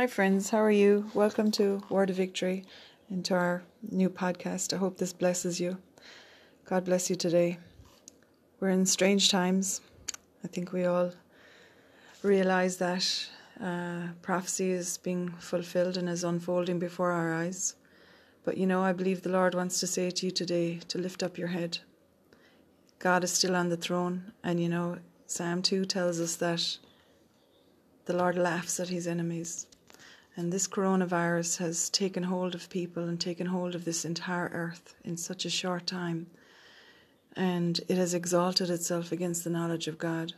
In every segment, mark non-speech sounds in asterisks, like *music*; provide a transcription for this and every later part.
Hi, friends. How are you? Welcome to Word of Victory and to our new podcast. I hope this blesses you. God bless you today. We're in strange times. I think we all realize that uh, prophecy is being fulfilled and is unfolding before our eyes. But you know, I believe the Lord wants to say to you today to lift up your head. God is still on the throne, and you know, Psalm 2 tells us that the Lord laughs at his enemies. And this coronavirus has taken hold of people and taken hold of this entire earth in such a short time. And it has exalted itself against the knowledge of God.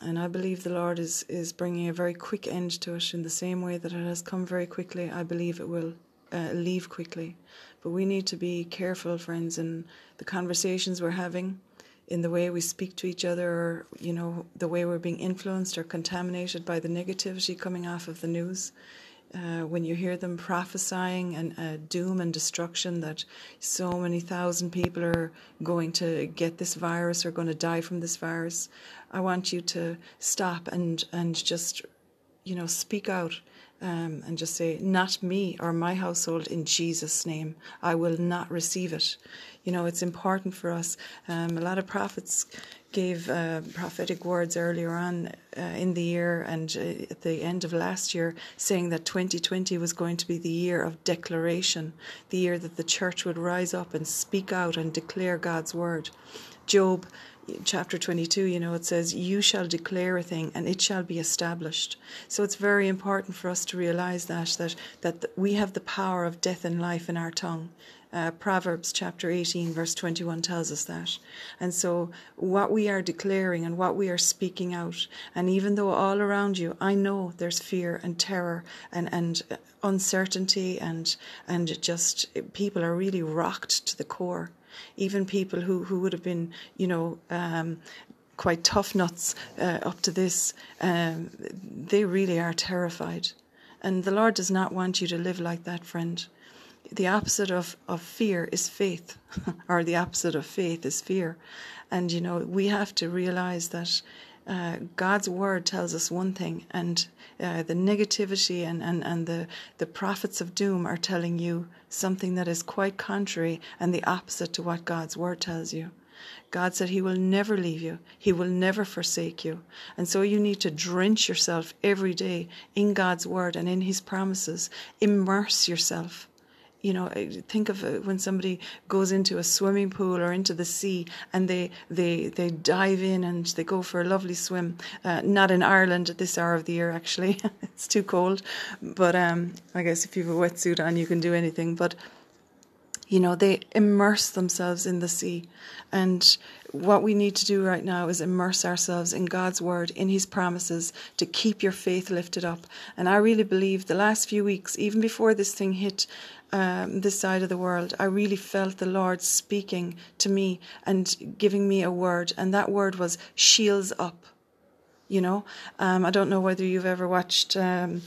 And I believe the Lord is, is bringing a very quick end to it in the same way that it has come very quickly. I believe it will uh, leave quickly. But we need to be careful, friends, in the conversations we're having, in the way we speak to each other, or, you know, the way we're being influenced or contaminated by the negativity coming off of the news. Uh, when you hear them prophesying and uh, doom and destruction that so many thousand people are going to get this virus or going to die from this virus, I want you to stop and and just you know speak out um, and just say, Not me or my household in Jesus' name. I will not receive it. You know, it's important for us. Um, a lot of prophets gave uh, prophetic words earlier on uh, in the year and uh, at the end of last year, saying that 2020 was going to be the year of declaration, the year that the church would rise up and speak out and declare God's word. Job chapter 22, you know, it says, You shall declare a thing and it shall be established. So it's very important for us to realize that, that, that we have the power of death and life in our tongue. Uh, Proverbs chapter 18, verse 21 tells us that. And so, what we are declaring and what we are speaking out, and even though all around you, I know there's fear and terror and, and uncertainty, and, and just people are really rocked to the core even people who, who would have been, you know, um, quite tough nuts uh, up to this, um, they really are terrified. And the Lord does not want you to live like that, friend. The opposite of, of fear is faith, *laughs* or the opposite of faith is fear. And, you know, we have to realize that uh, God's word tells us one thing, and uh, the negativity and, and, and the, the prophets of doom are telling you something that is quite contrary and the opposite to what God's word tells you. God said He will never leave you, He will never forsake you. And so you need to drench yourself every day in God's word and in His promises. Immerse yourself you know think of when somebody goes into a swimming pool or into the sea and they they they dive in and they go for a lovely swim uh, not in Ireland at this hour of the year actually. *laughs* It's too cold. But um, I guess if you have a wetsuit on you can do anything. But you know they immerse themselves in the sea and what we need to do right now is immerse ourselves in God's word, in His promises, to keep your faith lifted up. And I really believe the last few weeks, even before this thing hit um, this side of the world, I really felt the Lord speaking to me and giving me a word. And that word was shields up. You know, um, I don't know whether you've ever watched. Um,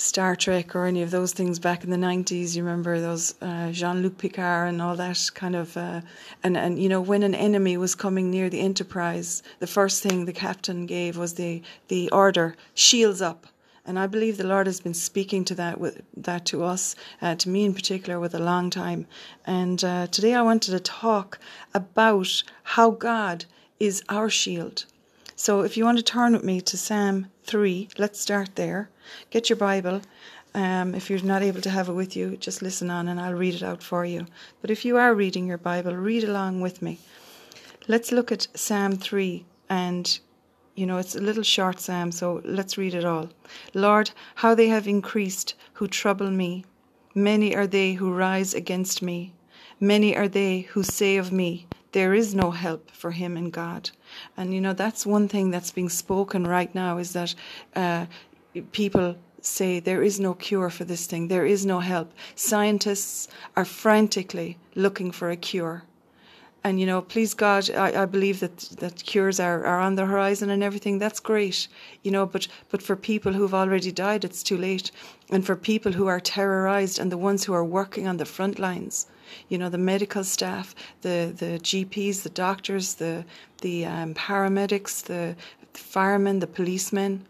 Star Trek or any of those things back in the 90s. You remember those uh, Jean Luc Picard and all that kind of. Uh, and, and, you know, when an enemy was coming near the Enterprise, the first thing the captain gave was the, the order shields up. And I believe the Lord has been speaking to that with that to us, uh, to me in particular, with a long time. And uh, today I wanted to talk about how God is our shield. So if you want to turn with me to Psalm 3, let's start there. Get your Bible. Um, if you're not able to have it with you, just listen on and I'll read it out for you. But if you are reading your Bible, read along with me. Let's look at Psalm 3 and you know, it's a little short psalm, so let's read it all. Lord, how they have increased who trouble me. Many are they who rise against me. Many are they who say of me, there is no help for him in God. And you know, that's one thing that's being spoken right now is that uh, people say there is no cure for this thing, there is no help. Scientists are frantically looking for a cure. And you know, please God, I, I believe that that cures are, are on the horizon and everything. That's great, you know. But but for people who've already died, it's too late. And for people who are terrorized and the ones who are working on the front lines, you know, the medical staff, the, the GPs, the doctors, the, the um, paramedics, the, the firemen, the policemen,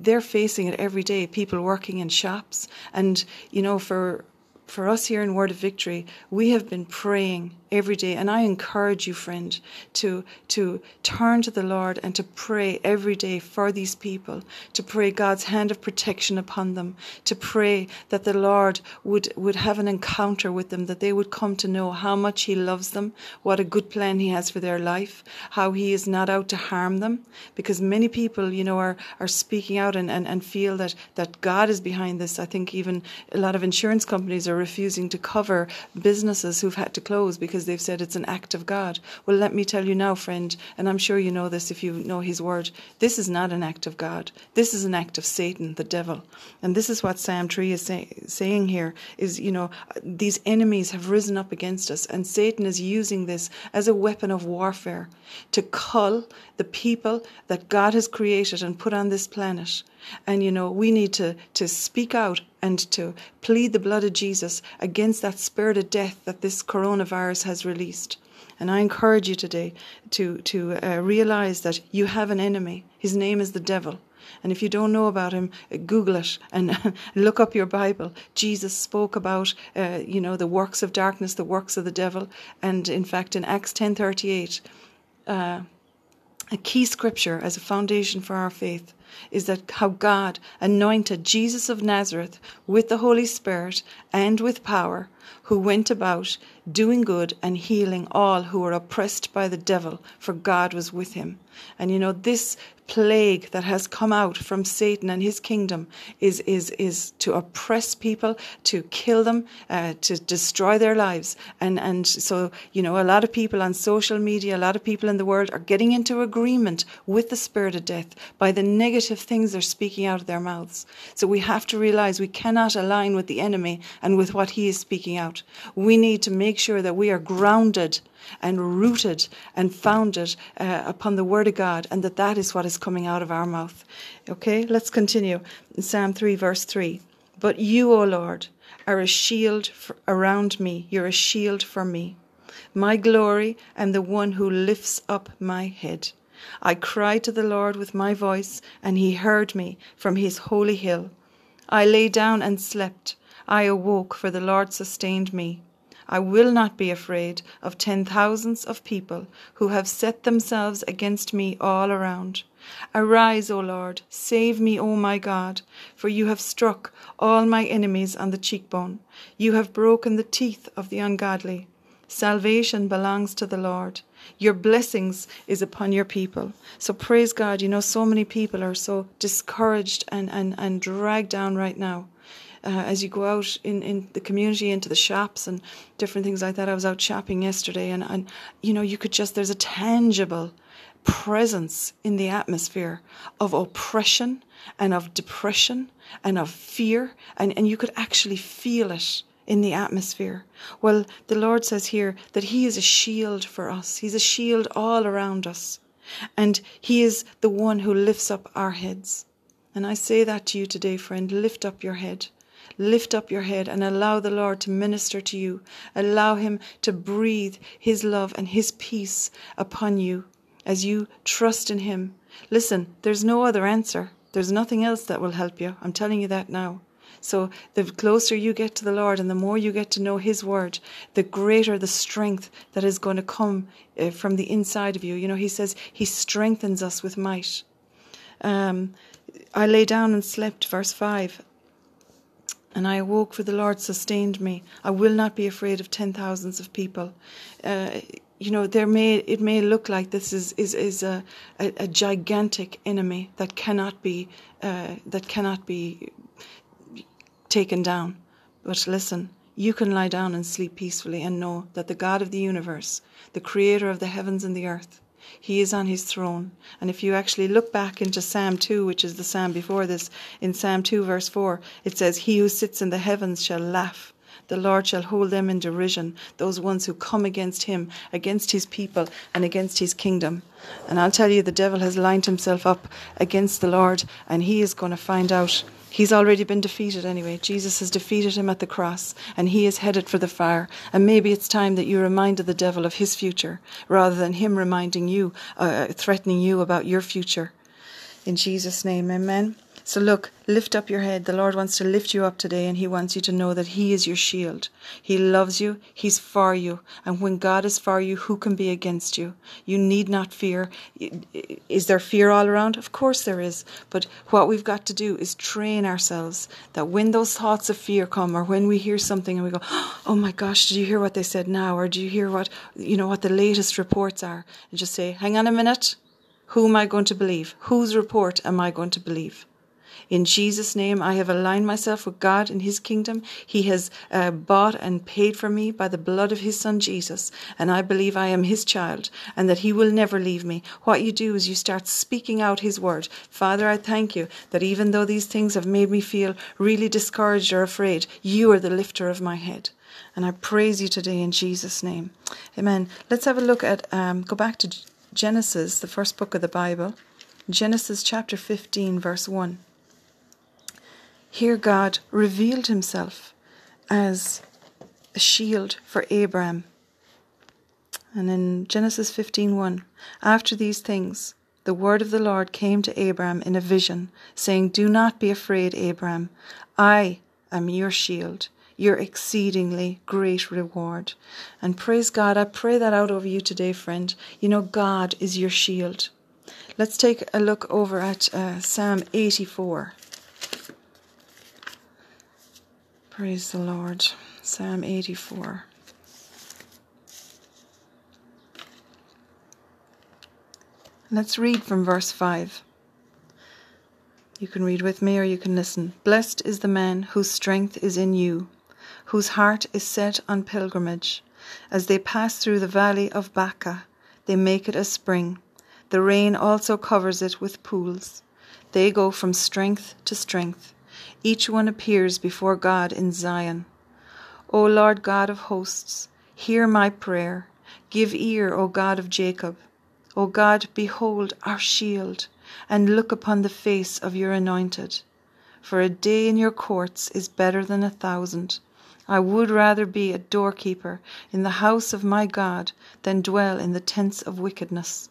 they're facing it every day. People working in shops, and you know, for for us here in Word of Victory, we have been praying every day. And I encourage you, friend, to, to turn to the Lord and to pray every day for these people, to pray God's hand of protection upon them, to pray that the Lord would, would have an encounter with them, that they would come to know how much He loves them, what a good plan He has for their life, how He is not out to harm them. Because many people, you know, are, are speaking out and, and, and feel that, that God is behind this. I think even a lot of insurance companies are refusing to cover businesses who've had to close because because they've said it's an act of God. Well, let me tell you now, friend, and I'm sure you know this if you know His word, this is not an act of God. This is an act of Satan, the devil. And this is what Psalm 3 is say, saying here is, you know, these enemies have risen up against us, and Satan is using this as a weapon of warfare to cull the people that God has created and put on this planet. And you know, we need to, to speak out and to plead the blood of Jesus against that spirit of death that this coronavirus has released. And I encourage you today to, to uh, realize that you have an enemy. His name is the devil. And if you don't know about him, Google it and *laughs* look up your Bible. Jesus spoke about, uh, you know, the works of darkness, the works of the devil. And in fact, in Acts 10.38, uh, a key scripture as a foundation for our faith is that how God anointed Jesus of Nazareth with the Holy Spirit and with power, who went about doing good and healing all who were oppressed by the devil, for God was with him. And you know, this plague that has come out from Satan and his kingdom is, is, is to oppress people, to kill them, uh, to destroy their lives. And, and so, you know, a lot of people on social media, a lot of people in the world are getting into agreement with the spirit of death by the negative things they're speaking out of their mouths. So we have to realize we cannot align with the enemy and with what he is speaking out. We need to make sure that we are grounded and rooted and founded uh, upon the Word of God, and that that is what is coming out of our mouth. Okay, let's continue. In Psalm 3, verse 3. But you, O Lord, are a shield for, around me, you're a shield for me, my glory, and the one who lifts up my head. I cried to the Lord with my voice, and he heard me from his holy hill. I lay down and slept. I awoke, for the Lord sustained me. I will not be afraid of ten thousands of people who have set themselves against me all around. Arise, O Lord, save me, O my God, for you have struck all my enemies on the cheekbone. You have broken the teeth of the ungodly. Salvation belongs to the Lord. Your blessings is upon your people. So praise God. You know, so many people are so discouraged and, and, and dragged down right now uh, as you go out in, in the community, into the shops and different things like that. I was out shopping yesterday, and, and you know, you could just, there's a tangible presence in the atmosphere of oppression and of depression and of fear, and, and you could actually feel it in the atmosphere. Well, the Lord says here that He is a shield for us, He's a shield all around us, and He is the one who lifts up our heads. And I say that to you today, friend lift up your head. Lift up your head and allow the Lord to minister to you. Allow Him to breathe His love and His peace upon you as you trust in Him. Listen, there's no other answer. There's nothing else that will help you. I'm telling you that now. So, the closer you get to the Lord and the more you get to know His Word, the greater the strength that is going to come uh, from the inside of you. You know, He says He strengthens us with might. Um, I lay down and slept, verse 5. And I awoke, for the Lord sustained me. I will not be afraid of ten thousands of people. Uh, you know, there may it may look like this is is is a a, a gigantic enemy that cannot be uh, that cannot be taken down. But listen, you can lie down and sleep peacefully and know that the God of the universe, the Creator of the heavens and the earth, he is on his throne. And if you actually look back into Psalm 2, which is the psalm before this, in Psalm 2, verse 4, it says, He who sits in the heavens shall laugh. The Lord shall hold them in derision, those ones who come against him, against his people, and against his kingdom. And I'll tell you, the devil has lined himself up against the Lord, and he is going to find out He's already been defeated anyway. Jesus has defeated him at the cross, and he is headed for the fire. And maybe it's time that you reminded the devil of his future rather than him reminding you, uh, threatening you about your future. In Jesus' name, amen. So look, lift up your head. The Lord wants to lift you up today and He wants you to know that He is your shield. He loves you. He's for you. And when God is for you, who can be against you? You need not fear. Is there fear all around? Of course there is. But what we've got to do is train ourselves that when those thoughts of fear come or when we hear something and we go, *gasps* oh my gosh, did you hear what they said now? Or do you hear what, you know, what the latest reports are? And just say, hang on a minute. Who am I going to believe? Whose report am I going to believe? In Jesus' name, I have aligned myself with God and His kingdom. He has uh, bought and paid for me by the blood of His Son Jesus, and I believe I am His child and that He will never leave me. What you do is you start speaking out His word. Father, I thank you that even though these things have made me feel really discouraged or afraid, you are the lifter of my head. And I praise you today in Jesus' name. Amen. Let's have a look at, um, go back to Genesis, the first book of the Bible. Genesis chapter 15, verse 1. Here God revealed himself as a shield for Abraham. And in Genesis 15:1, after these things, the word of the Lord came to Abraham in a vision, saying, Do not be afraid, Abraham. I am your shield, your exceedingly great reward. And praise God, I pray that out over you today, friend. You know, God is your shield. Let's take a look over at uh, Psalm 84. Praise the Lord. Psalm 84. Let's read from verse 5. You can read with me or you can listen. Blessed is the man whose strength is in you, whose heart is set on pilgrimage. As they pass through the valley of Baca, they make it a spring. The rain also covers it with pools. They go from strength to strength. Each one appears before God in Zion. O Lord God of hosts, hear my prayer. Give ear, O God of Jacob. O God, behold our shield, and look upon the face of your anointed. For a day in your courts is better than a thousand. I would rather be a doorkeeper in the house of my God than dwell in the tents of wickedness.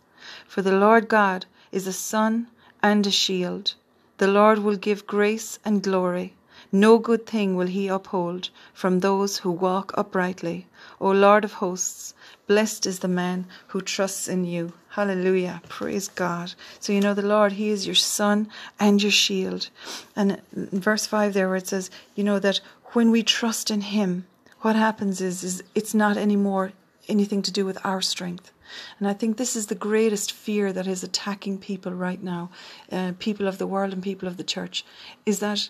For the Lord God is a sun and a shield. The Lord will give grace and glory. No good thing will he uphold from those who walk uprightly. O Lord of hosts, blessed is the man who trusts in you. Hallelujah. Praise God. So you know the Lord, He is your sun and your shield. And verse 5 there where it says, you know, that when we trust in Him, what happens is, is it's not anymore anything to do with our strength. And I think this is the greatest fear that is attacking people right now, uh, people of the world and people of the church, is that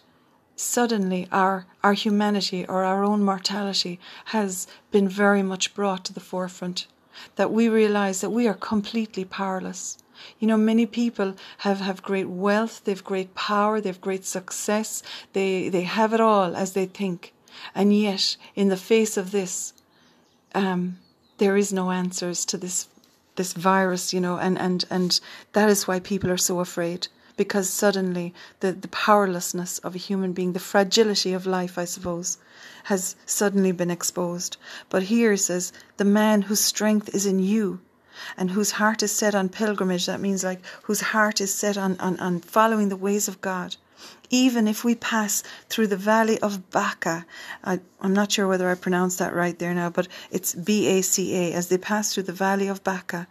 suddenly our our humanity or our own mortality has been very much brought to the forefront. That we realize that we are completely powerless. You know, many people have, have great wealth, they've great power, they've great success, they, they have it all as they think. And yet, in the face of this, um, there is no answers to this this virus, you know, and, and, and that is why people are so afraid. Because suddenly the, the powerlessness of a human being, the fragility of life, I suppose, has suddenly been exposed. But here it says, the man whose strength is in you and whose heart is set on pilgrimage, that means like whose heart is set on, on, on following the ways of God even if we pass through the valley of Baca. I, am not sure whether I pronounced that right there now, but it's B A C A. As they pass through the valley of Baca,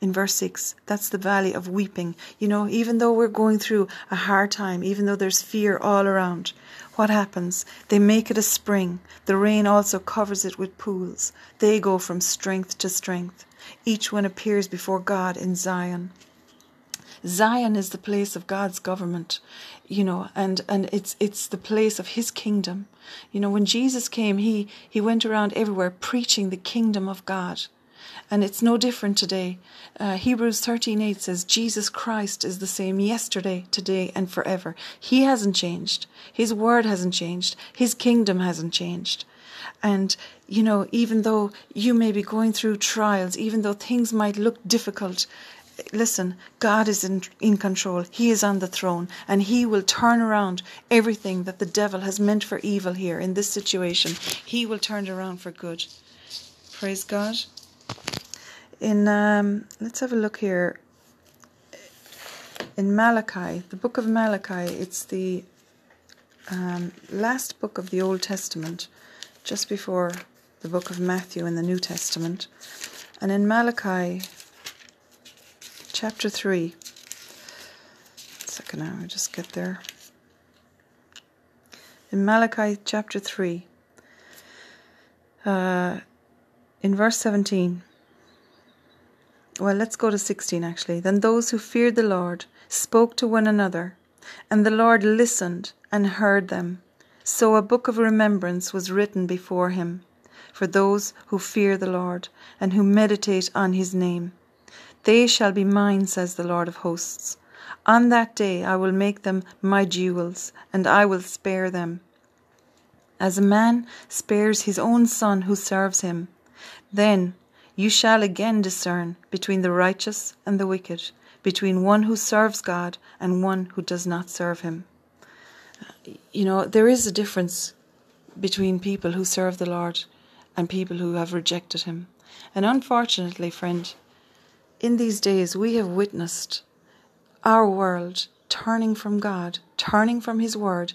in verse 6, that's the valley of weeping. You know, even though we're going through a hard time, even though there's fear all around, what happens? They make it a spring. The rain also covers it with pools. They go from strength to strength. Each one appears before God in Zion. Zion is the place of God's government, you know, and, and it's it's the place of his kingdom. You know, when Jesus came, he he went around everywhere preaching the kingdom of God. And it's no different today. Uh, Hebrews 13:8 says Jesus Christ is the same yesterday, today and forever. He hasn't changed. His word hasn't changed. His kingdom hasn't changed. And you know, even though you may be going through trials, even though things might look difficult, listen, God is in, in control. He is on the throne, and He will turn around everything that the devil has meant for evil here in this situation. He will turn it around for good. Praise God. In um, let's have a look here. in Malachi, the book of Malachi, it's the um, last book of the Old Testament, just before the book of Matthew in the New Testament. And in Malachi chapter 3, second I'll just get there. In Malachi chapter 3, uh, in verse 17, well, let's go to 16 actually. Then those who feared the Lord spoke to one another, and the Lord listened and heard them. So a book of remembrance was written before him for those who fear the Lord and who meditate on his name. They shall be mine, says the Lord of hosts. On that day I will make them my jewels, and I will spare them. As a man spares his own son who serves him, then you shall again discern between the righteous and the wicked, between one who serves God and one who does not serve him. You know, there is a difference between people who serve the Lord and people who have rejected him. And unfortunately, friend, in these days we have witnessed our world turning from God, turning from his word,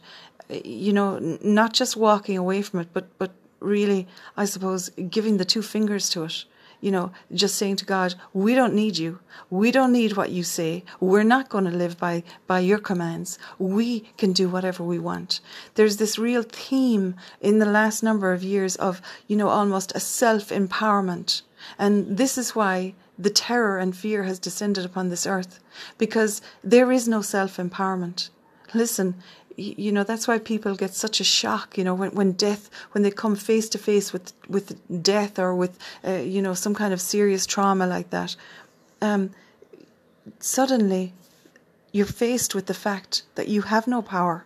you know, not just walking away from it, but, but really, I suppose, giving the two fingers to it you know, just saying to God, we don't need you. We don't need what you say. We're not going to live by, by your commands. We can do whatever we want. There's this real theme in the last number of years of, you know, almost a self empowerment. And this is why the terror and fear has descended upon this earth, because there is no self empowerment. Listen, you know that's why people get such a shock you know when, when death when they come face to face with with death or with uh, you know some kind of serious trauma like that um, suddenly you're faced with the fact that you have no power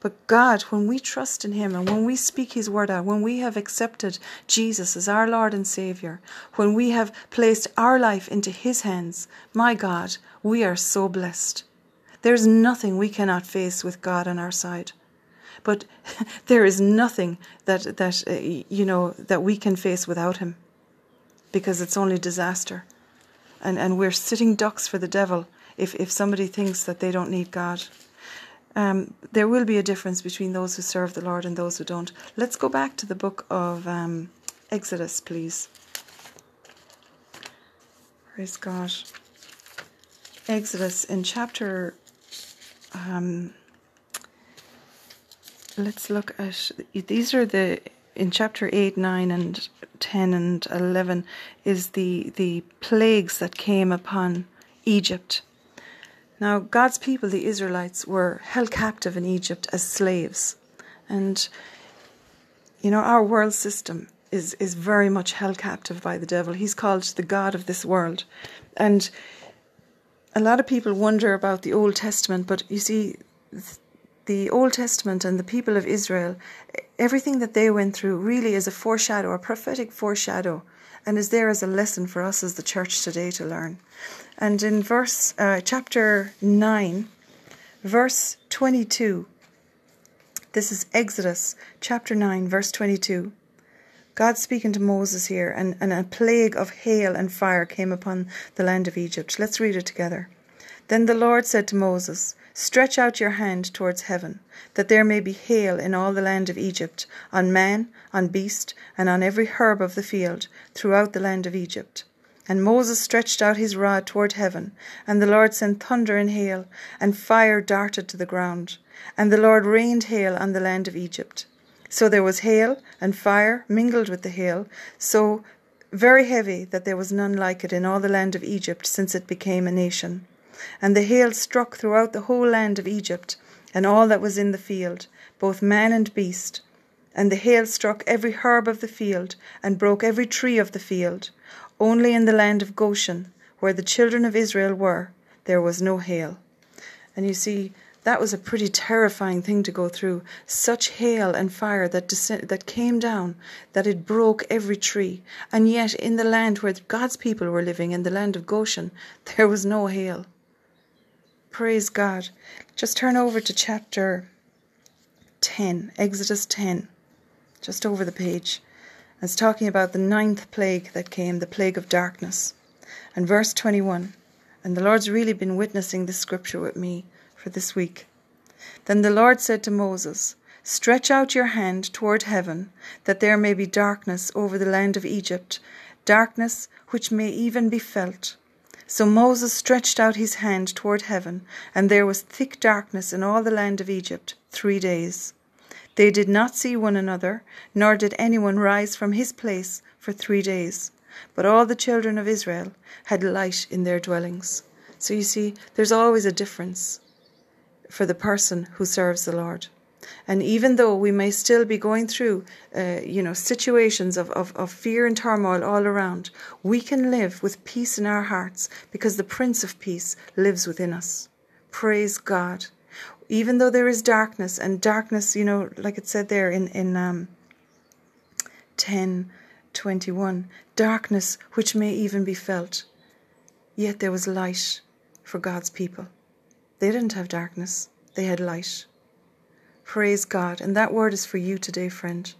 but God, when we trust in Him and when we speak His word out, when we have accepted Jesus as our Lord and Savior, when we have placed our life into His hands, my God, we are so blessed. There's nothing we cannot face with God on our side. But *laughs* there is nothing that, that uh, you know, that we can face without Him because it's only disaster. And, and we're sitting ducks for the devil if, if somebody thinks that they don't need God. Um, there will be a difference between those who serve the Lord and those who don't. Let's go back to the book of um, Exodus, please. Praise God. Exodus in chapter um, let's look at these are the in chapter 8 9 and 10 and 11 is the the plagues that came upon egypt now god's people the israelites were held captive in egypt as slaves. And you know our world system is is very much held captive by the devil. He's called the god of this world. And a lot of people wonder about the Old Testament, but you see, the Old Testament and the people of Israel, everything that they went through really is a foreshadow, a prophetic foreshadow, and is there as a lesson for us as the church today to learn. And in verse uh, chapter nine, verse twenty-two. This is Exodus chapter 9, verse 22. God speaking to Moses here, and, and a plague of hail and fire came upon the land of Egypt. Let's read it together. Then the Lord said to Moses, Stretch out your hand towards heaven, that there may be hail in all the land of Egypt, on man, on beast, and on every herb of the field, throughout the land of Egypt. And Moses stretched out his rod toward heaven, and the Lord sent thunder and hail, and fire darted to the ground. And the Lord rained hail on the land of Egypt. So there was hail and fire mingled with the hail, so very heavy that there was none like it in all the land of Egypt since it became a nation. And the hail struck throughout the whole land of Egypt, and all that was in the field, both man and beast. And the hail struck every herb of the field, and broke every tree of the field. Only in the land of Goshen, where the children of Israel were, there was no hail. And you see, that was a pretty terrifying thing to go through. Such hail and fire that descend, that came down, that it broke every tree. And yet, in the land where God's people were living, in the land of Goshen, *laughs* there was no hail. Praise God. Just turn over to chapter 10, Exodus 10, just over the page. It's talking about the ninth plague that came, the plague of darkness. And verse 21 And the Lord's really been witnessing this scripture with me for this week. Then the Lord said to Moses, Stretch out your hand toward heaven, that there may be darkness over the land of Egypt, darkness which may even be felt. So Moses stretched out his hand toward heaven, and there was thick darkness in all the land of Egypt three days. They did not see one another, nor did anyone rise from his place for three days. But all the children of Israel had light in their dwellings. So you see, there's always a difference for the person who serves the Lord. And even though we may still be going through, uh, you know, situations of, of, of fear and turmoil all around, we can live with peace in our hearts because the Prince of Peace lives within us. Praise God. Even though there is darkness, and darkness, you know, like it said there in, in um, 10 21, darkness which may even be felt, yet there was light for God's people. They didn't have darkness, they had light. Praise God. And that word is for you today, friend.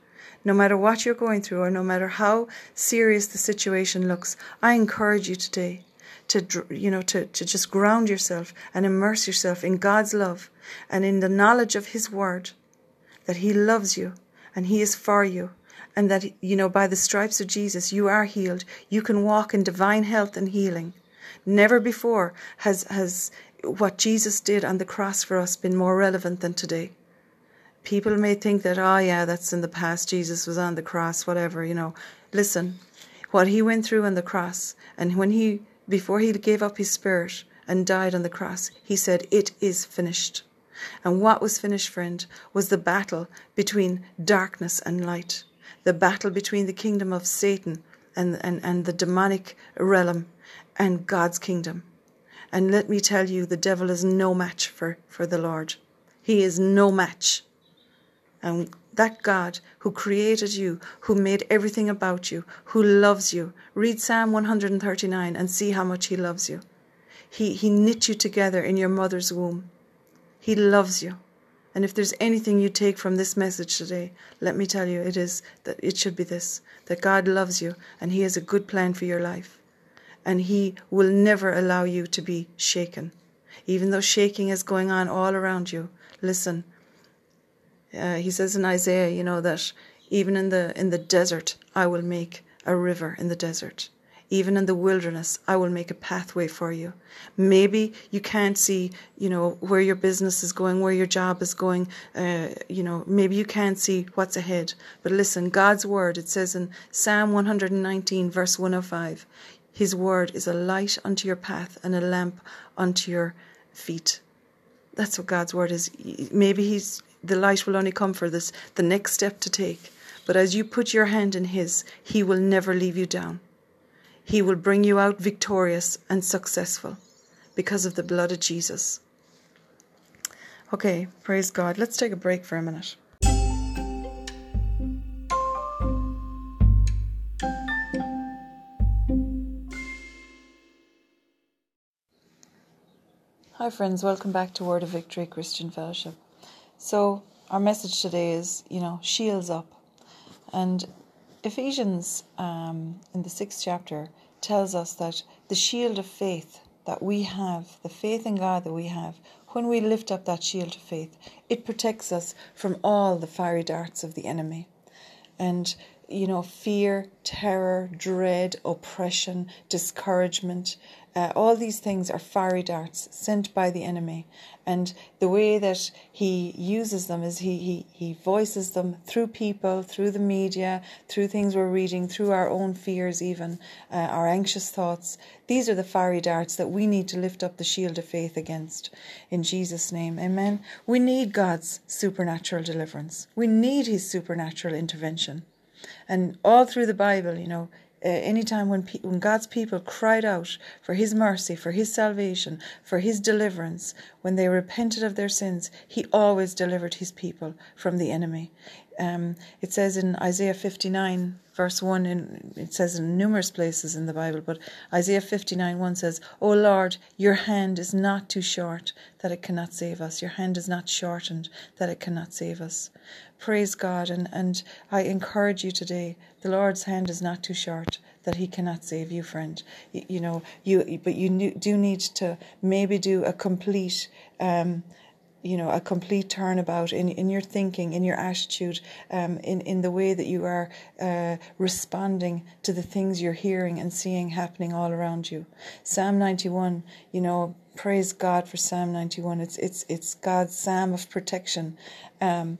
No matter what you're going through or no matter how serious the situation looks, I encourage you today to you know to, to just ground yourself and immerse yourself in God's love and in the knowledge of his word that he loves you and he is for you and that you know by the stripes of Jesus you are healed you can walk in divine health and healing never before has has what Jesus did on the cross for us been more relevant than today people may think that, oh, yeah, that's in the past. Jesus was on the cross, whatever, you know. Listen, what he went through on the cross, and when he, before he gave up his spirit and died on the cross, he said, It is finished. And what was finished, friend, was the battle between darkness and light, the battle between the kingdom of Satan and, and, and the demonic realm and God's kingdom. And let me tell you, the devil is no match for, for the Lord. He is no match. And that God who created you, who made everything about you, who loves you. Read Psalm 139 and see how much He loves you. He, he knit you together in your mother's womb. He loves you. And if there's anything you take from this message today, let me tell you, it is that it should be this that God loves you and He has a good plan for your life. And He will never allow you to be shaken. Even though shaking is going on all around you, listen, uh, he says in Isaiah, you know, that even in the in the desert I will make a river in the desert. Even in the wilderness, I will make a pathway for you. Maybe you can't see, you know, where your business is going, where your job is going. Uh, you know, maybe you can't see what's ahead. But listen, God's word, it says in Psalm 119, verse 105, His word is a light unto your path and a lamp unto your feet. That's what God's word is. Maybe He's the light will only come for this, the next step to take. But as you put your hand in His, He will never leave you down. He will bring you out victorious and successful because of the blood of Jesus. Okay, praise God. Let's take a break for a minute. Hi, friends. Welcome back to Word of Victory Christian Fellowship. So, our message today is, you know, shields up. And Ephesians um, in the sixth chapter tells us that the shield of faith that we have, the faith in God that we have, when we lift up that shield of faith, it protects us from all the fiery darts of the enemy. And you know, fear, terror, dread, oppression, discouragement. Uh, all these things are fiery darts sent by the enemy. And the way that he uses them is he, he, he voices them through people, through the media, through things we're reading, through our own fears, even uh, our anxious thoughts. These are the fiery darts that we need to lift up the shield of faith against. In Jesus' name, amen. We need God's supernatural deliverance, we need his supernatural intervention. And all through the Bible, you know, uh, anytime when pe- when God's people cried out for His mercy, for His salvation, for His deliverance, when they repented of their sins, He always delivered His people from the enemy. Um, it says in Isaiah 59, verse 1, in, it says in numerous places in the Bible, but Isaiah 59 1 says, O Lord, your hand is not too short that it cannot save us. Your hand is not shortened that it cannot save us. Praise God. And, and I encourage you today, the Lord's hand is not too short that he cannot save you, friend. You, you know, you, but you do need to maybe do a complete, um, you know a complete turnabout in, in your thinking in your attitude um, in, in the way that you are uh, responding to the things you're hearing and seeing happening all around you. Psalm 91 you know praise god for psalm 91 it's it's it's god's psalm of protection. Um,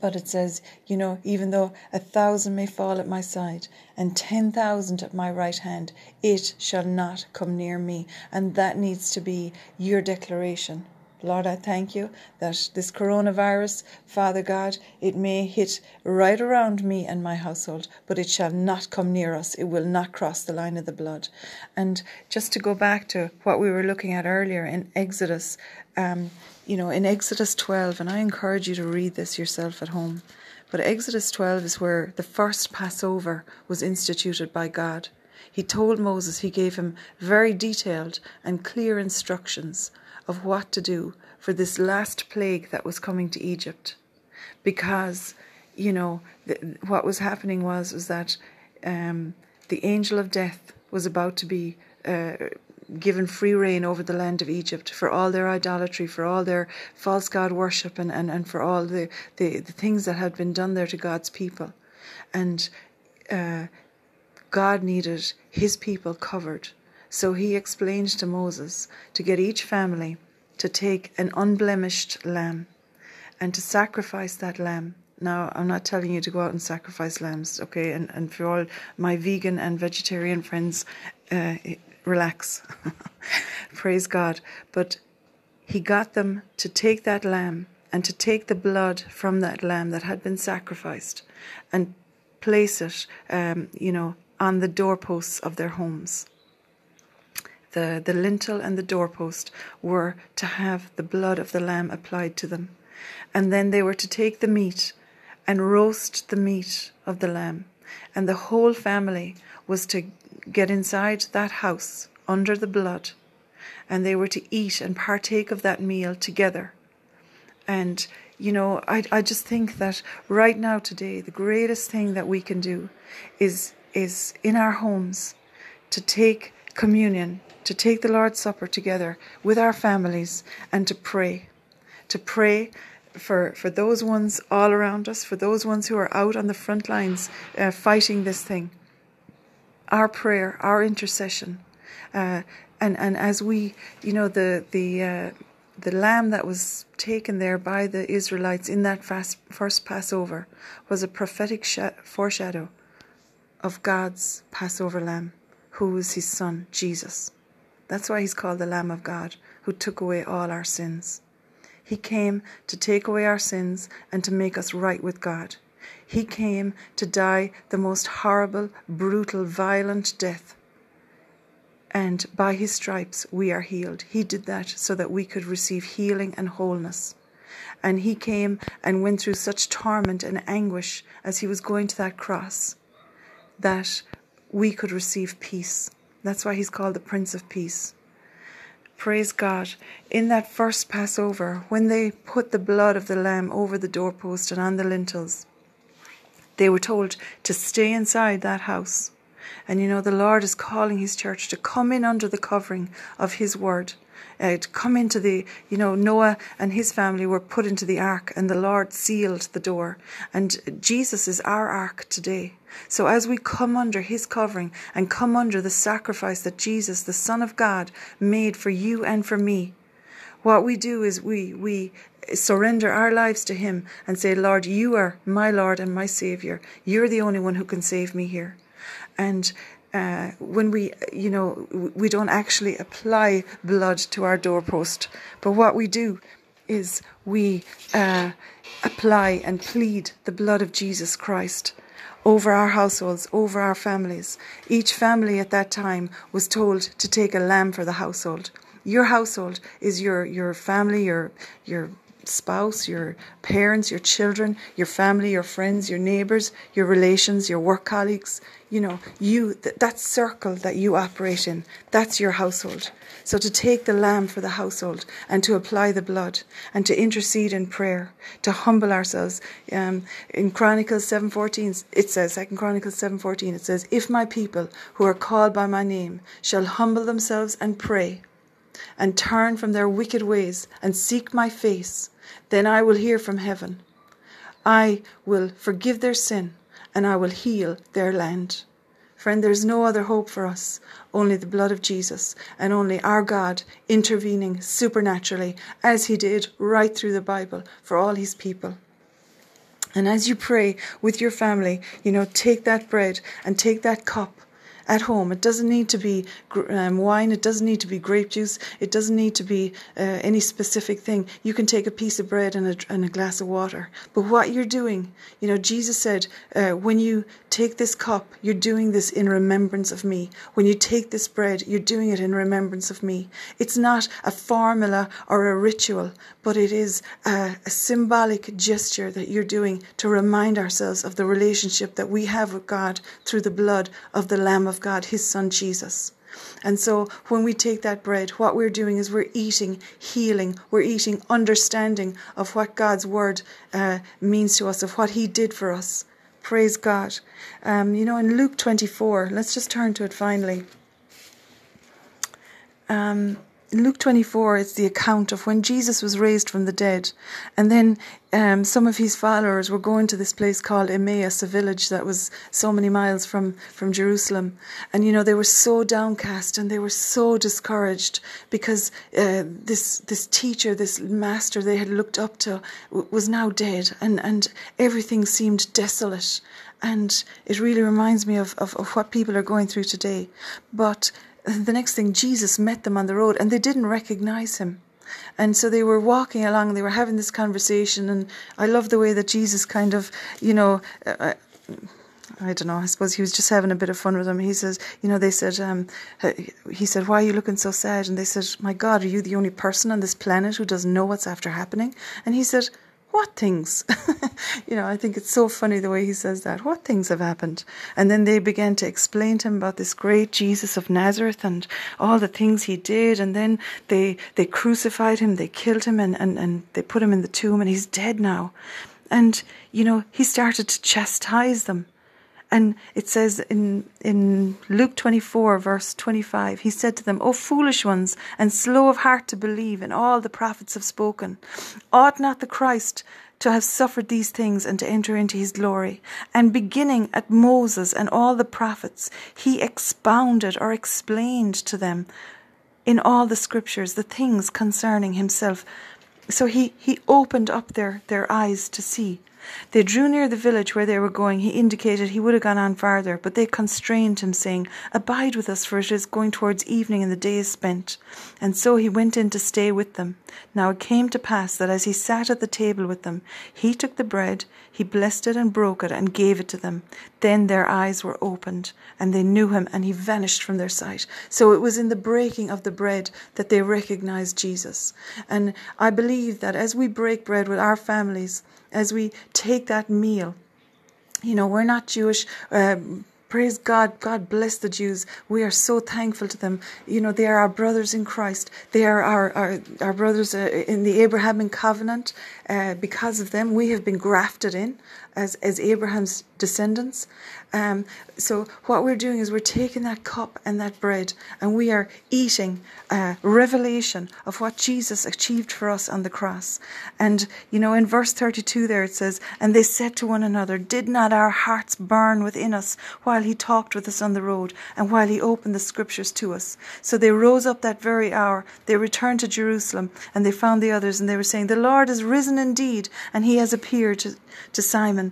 but it says, you know, even though a thousand may fall at my side and ten thousand at my right hand, it shall not come near me. And that needs to be your declaration Lord, I thank you that this coronavirus, Father God, it may hit right around me and my household, but it shall not come near us. It will not cross the line of the blood. And just to go back to what we were looking at earlier in Exodus, um, you know, in Exodus 12, and I encourage you to read this yourself at home. But Exodus 12 is where the first Passover was instituted by God. He told Moses, he gave him very detailed and clear instructions of what to do for this last plague that was coming to Egypt. Because, you know, what was happening was, was that um, the angel of death was about to be uh, given free reign over the land of Egypt for all their idolatry, for all their false god worship, and, and, and for all the, the, the things that had been done there to God's people. And uh, God needed his people covered so he explained to Moses to get each family to take an unblemished lamb and to sacrifice that lamb. Now, I'm not telling you to go out and sacrifice lambs, okay? And, and for all my vegan and vegetarian friends, uh, relax. *laughs* Praise God. But he got them to take that lamb and to take the blood from that lamb that had been sacrificed and place it, um, you know, on the doorposts of their homes the, the lintel and the doorpost were to have the blood of the lamb applied to them. And then they were to take the meat and roast the meat of the lamb. And the whole family was to get inside that house under the blood. And they were to eat and partake of that meal together. And, you know, I, I just think that right now, today, the greatest thing that we can do is, is in our homes to take communion to take the Lord's Supper together with our families and to pray. To pray for, for those ones all around us, for those ones who are out on the front lines uh, fighting this thing. Our prayer, our intercession. Uh, and, and as we, you know, the, the, uh, the lamb that was taken there by the Israelites in that fast, first Passover was a prophetic foreshadow of God's Passover lamb, who was his son, Jesus. That's why he's called the Lamb of God, who took away all our sins. He came to take away our sins and to make us right with God. He came to die the most horrible, brutal, violent death. And by his stripes we are healed. He did that so that we could receive healing and wholeness. And he came and went through such torment and anguish as he was going to that cross that we could receive peace. That's why he's called the Prince of Peace. Praise God. In that first Passover, when they put the blood of the lamb over the doorpost and on the lintels, they were told to stay inside that house. And you know, the Lord is calling His church to come in under the covering of His word uh, to come into the, you know, Noah and his family were put into the ark and the Lord sealed the door. And Jesus is our ark today. So as we come under his covering and come under the sacrifice that Jesus, the Son of God, made for you and for me, what we do is we, we surrender our lives to him and say, Lord, you are my Lord and my Savior. You're the only one who can save me here. And uh, when we, you know, we don't actually apply blood to our doorpost, but what we do is we uh, apply and plead the blood of Jesus Christ over our households, over our families. Each family at that time was told to take a lamb for the household. Your household is your your family, your your spouse, your parents, your children, your family, your friends, your neighbors, your relations, your work colleagues. You know, you that circle that you operate in, that's your household. So to take the lamb for the household and to apply the blood and to intercede in prayer, to humble ourselves. Um, in Chronicles 7.14, it says, Second Chronicles 7.14, it says, If my people who are called by my name shall humble themselves and pray and turn from their wicked ways and seek my face, then I will hear from heaven. I will forgive their sin and I will heal their land. Friend, there's no other hope for us, only the blood of Jesus, and only our God intervening supernaturally, as He did right through the Bible for all His people. And as you pray with your family, you know, take that bread and take that cup at home. It doesn't need to be um, wine. It doesn't need to be grape juice. It doesn't need to be uh, any specific thing. You can take a piece of bread and a, and a glass of water. But what you're doing, you know, Jesus said, uh, when you take this cup, you're doing this in remembrance of me. When you take this bread, you're doing it in remembrance of me. It's not a formula or a ritual, but it is a, a symbolic gesture that you're doing to remind ourselves of the relationship that we have with God through the blood of the Lamb of God, His Son Jesus. And so when we take that bread, what we're doing is we're eating healing, we're eating understanding of what God's word uh, means to us, of what He did for us. Praise God. Um, you know, in Luke 24, let's just turn to it finally. Um, Luke 24, it's the account of when Jesus was raised from the dead. And then um, some of his followers were going to this place called Emmaus, a village that was so many miles from, from Jerusalem. And, you know, they were so downcast and they were so discouraged because uh, this, this teacher, this master they had looked up to w- was now dead and, and everything seemed desolate. And it really reminds me of, of, of what people are going through today. But the next thing, Jesus met them on the road and they didn't recognize him. And so they were walking along, they were having this conversation. And I love the way that Jesus kind of, you know, uh, I don't know. I suppose he was just having a bit of fun with them. He says, you know, they said, um, he said, why are you looking so sad? And they said, my God, are you the only person on this planet who doesn't know what's after happening? And he said, what things? *laughs* you know, I think it's so funny the way he says that. What things have happened? And then they began to explain to him about this great Jesus of Nazareth and all the things he did. And then they, they crucified him, they killed him, and, and, and they put him in the tomb, and he's dead now. And, you know, he started to chastise them. And it says in, in Luke 24, verse 25, he said to them, O foolish ones, and slow of heart to believe in all the prophets have spoken. Ought not the Christ to have suffered these things and to enter into his glory? And beginning at Moses and all the prophets, he expounded or explained to them in all the scriptures the things concerning himself. So he, he opened up their, their eyes to see. They drew near the village where they were going. He indicated he would have gone on farther, but they constrained him, saying, Abide with us, for it is going towards evening, and the day is spent. And so he went in to stay with them. Now it came to pass that as he sat at the table with them, he took the bread, he blessed it and broke it, and gave it to them. Then their eyes were opened, and they knew him, and he vanished from their sight. So it was in the breaking of the bread that they recognized Jesus. And I believe that as we break bread with our families, as we take that meal. You know, we're not Jewish. Uh, praise God. God bless the Jews. We are so thankful to them. You know, they are our brothers in Christ. They are our, our, our brothers uh, in the Abrahamic covenant. Uh, because of them, we have been grafted in as, as Abraham's descendants. Um, so what we're doing is we're taking that cup and that bread and we are eating a revelation of what Jesus achieved for us on the cross. And, you know, in verse 32 there it says, And they said to one another, Did not our hearts burn within us while he talked with us on the road and while he opened the scriptures to us? So they rose up that very hour. They returned to Jerusalem and they found the others and they were saying, The Lord is risen indeed and he has appeared to, to Simon.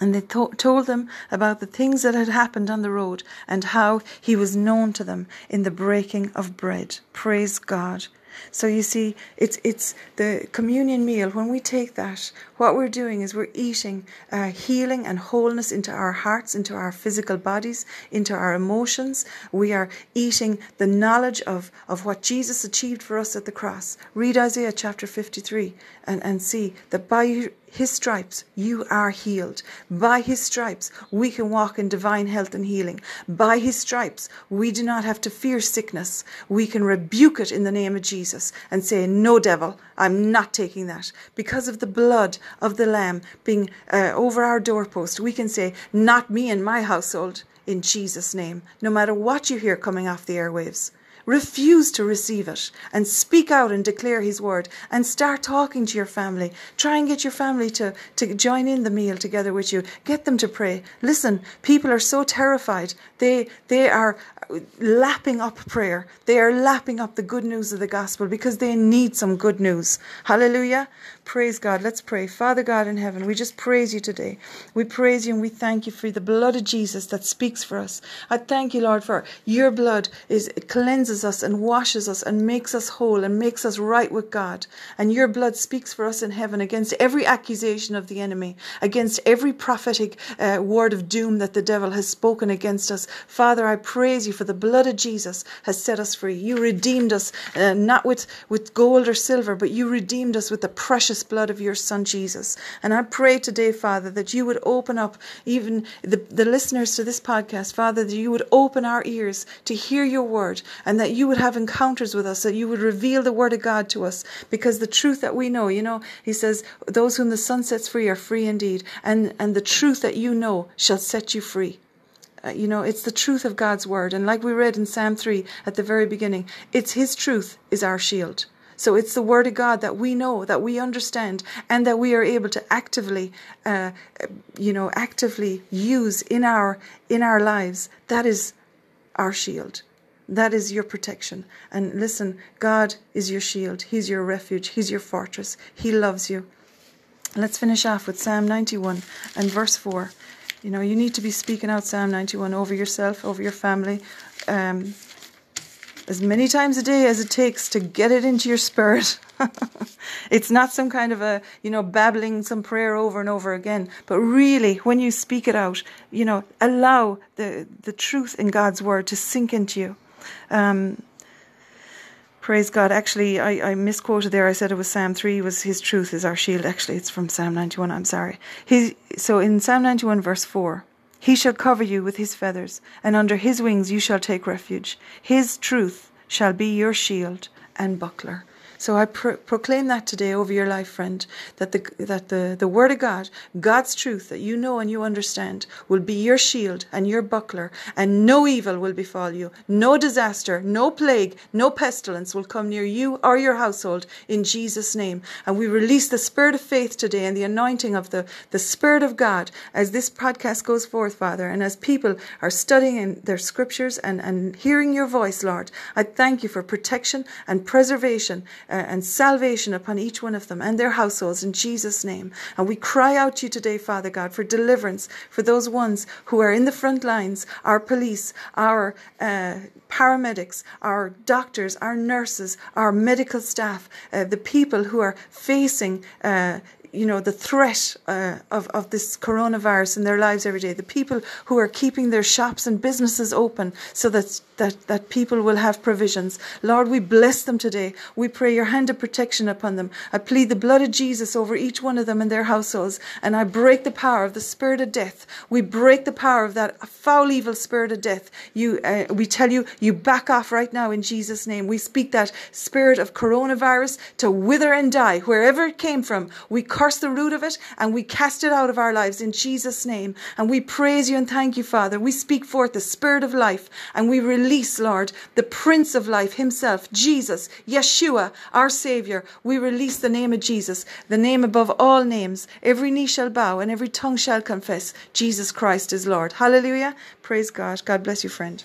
And they th- told them about the things that had happened on the road and how he was known to them in the breaking of bread. Praise God. So you see, it's it's the communion meal. When we take that, what we're doing is we're eating uh, healing and wholeness into our hearts, into our physical bodies, into our emotions. We are eating the knowledge of, of what Jesus achieved for us at the cross. Read Isaiah chapter 53 and, and see that by his stripes, you are healed. By his stripes, we can walk in divine health and healing. By his stripes, we do not have to fear sickness. We can rebuke it in the name of Jesus and say, No, devil, I'm not taking that. Because of the blood of the Lamb being uh, over our doorpost, we can say, Not me and my household, in Jesus' name, no matter what you hear coming off the airwaves. Refuse to receive it and speak out and declare His word and start talking to your family. Try and get your family to, to join in the meal together with you. Get them to pray. Listen, people are so terrified. They, they are lapping up prayer. They are lapping up the good news of the gospel because they need some good news. Hallelujah. Praise God. Let's pray. Father God in heaven, we just praise you today. We praise you and we thank you for the blood of Jesus that speaks for us. I thank you, Lord, for your blood is cleanses us and washes us and makes us whole and makes us right with God. And your blood speaks for us in heaven against every accusation of the enemy, against every prophetic uh, word of doom that the devil has spoken against us. Father, I praise you for the blood of Jesus has set us free. You redeemed us uh, not with, with gold or silver, but you redeemed us with the precious precious blood of your Son Jesus. And I pray today, Father, that you would open up even the, the listeners to this podcast, Father, that you would open our ears to hear your word and that you would have encounters with us, that you would reveal the word of God to us. Because the truth that we know, you know, he says, those whom the Son sets free are free indeed. And, and the truth that you know shall set you free. Uh, you know, it's the truth of God's word. And like we read in Psalm 3 at the very beginning, it's His truth is our shield. So it's the Word of God that we know, that we understand, and that we are able to actively, uh, you know, actively use in our in our lives. That is our shield. That is your protection. And listen, God is your shield. He's your refuge. He's your fortress. He loves you. Let's finish off with Psalm 91 and verse 4. You know, you need to be speaking out Psalm 91 over yourself, over your family. Um, as many times a day as it takes to get it into your spirit. *laughs* it's not some kind of a, you know, babbling some prayer over and over again, but really when you speak it out, you know, allow the, the truth in God's word to sink into you. Um, praise God. Actually, I, I misquoted there. I said it was Psalm 3 was his truth is our shield. Actually, it's from Psalm 91. I'm sorry. He, so in Psalm 91 verse 4, he shall cover you with his feathers, and under his wings you shall take refuge. His truth shall be your shield and buckler. So I pro- proclaim that today over your life, friend, that the that the, the word of God, God's truth that you know and you understand, will be your shield and your buckler, and no evil will befall you, no disaster, no plague, no pestilence will come near you or your household in Jesus' name. And we release the spirit of faith today and the anointing of the, the Spirit of God as this podcast goes forth, Father, and as people are studying their scriptures and, and hearing your voice, Lord. I thank you for protection and preservation and salvation upon each one of them and their households in Jesus' name. And we cry out to you today, Father God, for deliverance for those ones who are in the front lines, our police, our uh, paramedics, our doctors, our nurses, our medical staff, uh, the people who are facing uh, you know, the threat uh, of, of this coronavirus in their lives every day, the people who are keeping their shops and businesses open so that, that, that people will have provisions. Lord, we bless them today. We pray your hand of protection upon them. I plead the blood of Jesus over each one of them and their households, and I break the power of the spirit of death. We break the power of that foul, evil spirit of death. You, uh, we tell you, you back off right now in Jesus' name. We speak that spirit of coronavirus to wither and die wherever it came from. We curse the root of it and we cast it out of our lives in Jesus' name. And we praise you and thank you, Father. We speak forth the Spirit of life and we release, Lord, the Prince of life himself, Jesus, Yeshua, our Savior. We release the name of Jesus, the name above all names. Every knee shall bow and every tongue shall confess Jesus Christ is Lord. Hallelujah. Praise God. God bless you, friend.